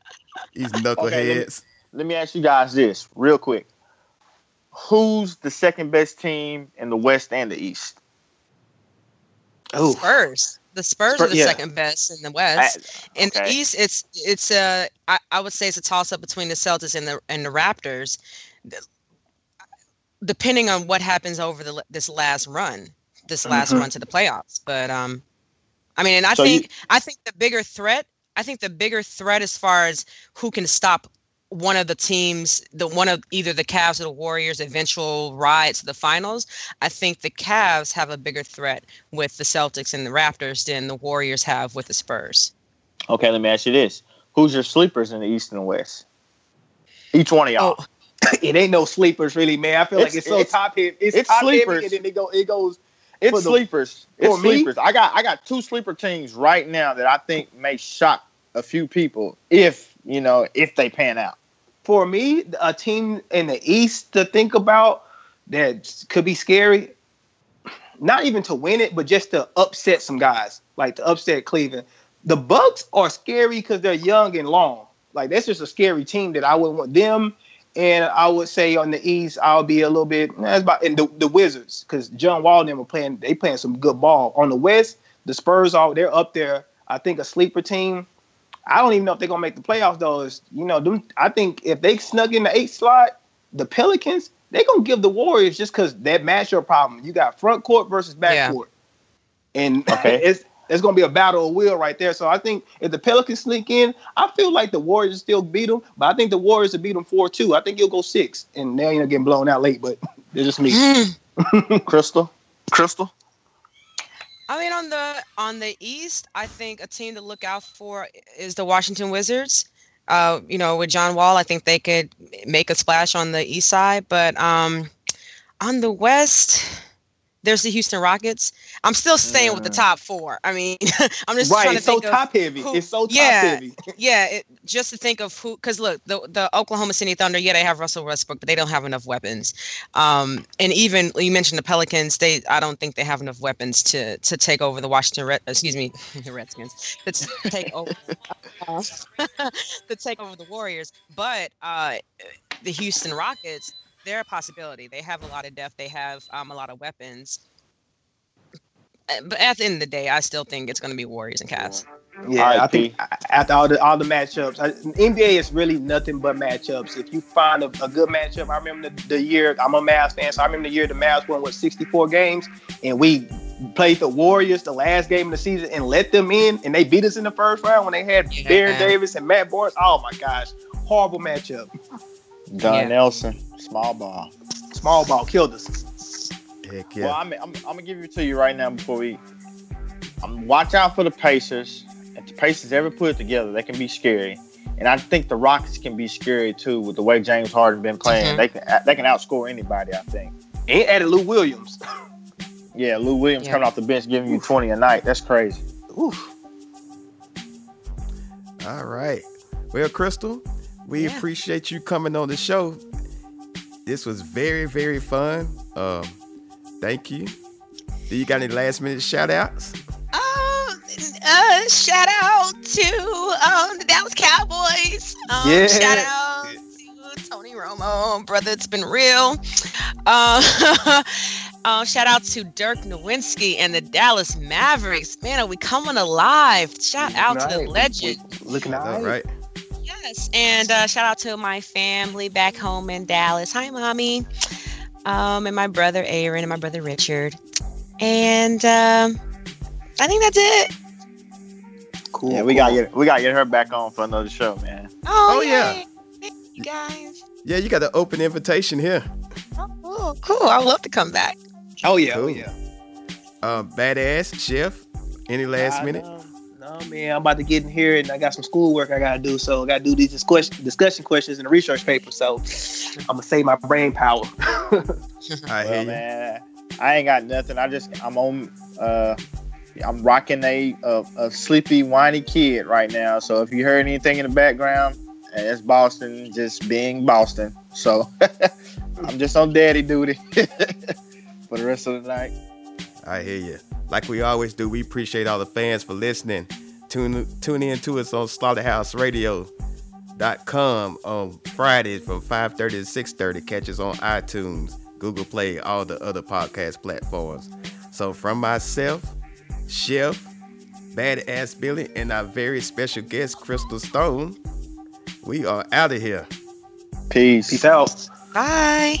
These knuckleheads. Let me ask you guys this real quick. Who's the second best team in the West and the East? Oh, Spurs. The Spurs Spur- are the yeah. second best in the West. I- In the. East, it's it's uh, I, I would say it's a toss up between the Celtics and the and the Raptors, D- depending on what happens over the this last run, this last Mhm. run to the playoffs. But um, I mean, and I So you- think I think the bigger threat, I think the bigger threat as far as who can stop one of the teams, the one of either the Cavs or the Warriors' eventual ride to the finals. I think the Cavs have a bigger threat with the Celtics and the Raptors than the Warriors have with the Spurs. Okay, let me ask you this: Who's your sleepers in the East and the West? Each one of y'all. Oh, (laughs) it ain't no sleepers really, man. I feel like It's- it's so it's- top heavy. It's, it's top sleepers. heavy, and then it go it goes. It's the- sleepers. It's for me? sleepers. I got I got two sleeper teams right now that I think may shock a few people if you know if they pan out. For me, a team in the East to think about that could be scary. Not even to win it, but just to upset some guys, like to upset Cleveland. The Bucks are scary because they're young and long. Like that's just a scary team that I wouldn't want them. And I would say on the East, I'll be a little bit. That's about and the, the Wizards because John Wall and them were playing. They playing some good ball. On the West, the Spurs are they're up there. I think a sleeper team. I don't even know if they're gonna make the playoffs though. Is you know them. I think if they snuck in the eighth slot, the Pelicans they gonna give the Warriors just because that matchup problem. You got front court versus back Yeah. court, and Okay. (laughs) it's it's gonna be a battle of will right there. So I think if the Pelicans sneak in, I feel like the Warriors still beat them, but I think the Warriors will beat them four two. I think you'll go six, and they're you know getting blown out late, but (laughs) it's just me. (laughs) Chrystal, Chrystal. I mean, on the on the East, I think a team to look out for is the Washington Wizards. Uh, you know, with John Wall, I think they could make a splash on the East side. But um, on the West, there's the Houston Rockets. I'm still staying with the Mm. top four. I mean, (laughs) I'm just right, trying to it's so think of top heavy. who- It's so top yeah. heavy. (laughs) yeah, it, just to think of who, because look, the the Oklahoma City Thunder, yeah, they have Russell Westbrook, but they don't have enough weapons. Um, and even you mentioned the Pelicans, they I don't think they have enough weapons to to take over the Washington Red, excuse me, (laughs) the Redskins, to take over to take over the Warriors. But uh, the Houston Rockets, they're a possibility. They have a lot of depth. They have um, a lot of weapons. Uh, But at the end of the day, I still think it's going to be Warriors and Cavs. Yeah, All right, I think after all the all the matchups, I, NBA is really nothing but matchups. If you find a, a good matchup, I remember the, the year I'm a Mavs fan, so I remember the year the Mavs won what 64 games, and we played the Warriors the last game of the season and let them in, and they beat us in the first round when they had Yeah. Baron Davis and Matt Barnes. Oh my gosh, horrible matchup. Don Yeah. Nelson, small ball. Small ball killed us. Heck Well, yeah. I'm, I'm, I'm gonna give it to you right now before we. Um, watch out for the Pacers. If the Pacers ever put it together, they can be scary. And I think the Rockets can be scary too with the way James Harden's been playing. Mhm. They can they can outscore anybody. I think. And added Lou Williams. (laughs) Yeah, Lou Williams Yeah. coming off the bench giving you 20 a night. That's crazy. Oof. All right. Well, Chrystal, we Yeah. appreciate you coming on the show. This was very, very fun. Um, thank you. Do you got any last minute shout outs? Um, uh, shout out to um the Dallas Cowboys. Um, Yeah. Shout out to Tony Romo, brother. It's been real. Uh, (laughs) uh, shout out to Dirk Nowitzki and the Dallas Mavericks. Man, are we coming alive? Shout out to the Right. legend. Looking all All right. Right. Yes, and uh, shout out to my family back home in Dallas. Hi, mommy. Um, and my brother Aaron and my brother Richard. And um, I think that's it. Cool. Yeah, we cool. got get we got to get her back on for another show, man. Oh, Oh, yeah. Thank you guys. Yeah, you got an open invitation here. Oh, cool, cool. I would love to come back. Oh yeah. Oh yeah. Um, badass chef. Any last Nah, minute? No, no, man, I'm about to get in here and I got some schoolwork I gotta do. So I gotta do these discussion discussion questions in the research paper. So I'm gonna save my brain power. (laughs) I Well, hear you. man, I ain't got nothing. I just I'm on. Uh, I'm rocking a, a a sleepy, whiny kid right now. So if you heard anything in the background, it's Boston just being Boston. So (laughs) I'm just on daddy duty (laughs) for the rest of the night. I hear you. Like we always do, we appreciate all the fans for listening. Tune tune in to us on Slaughterhouse Radio. com on Fridays from 5:30 to 6:30. Catch us on iTunes, Google Play, all the other podcast platforms. So from myself, Chef, Badass Billy, and our very special guest, Chrystal Stone, we are out of here. Peace. Peace out. Bye.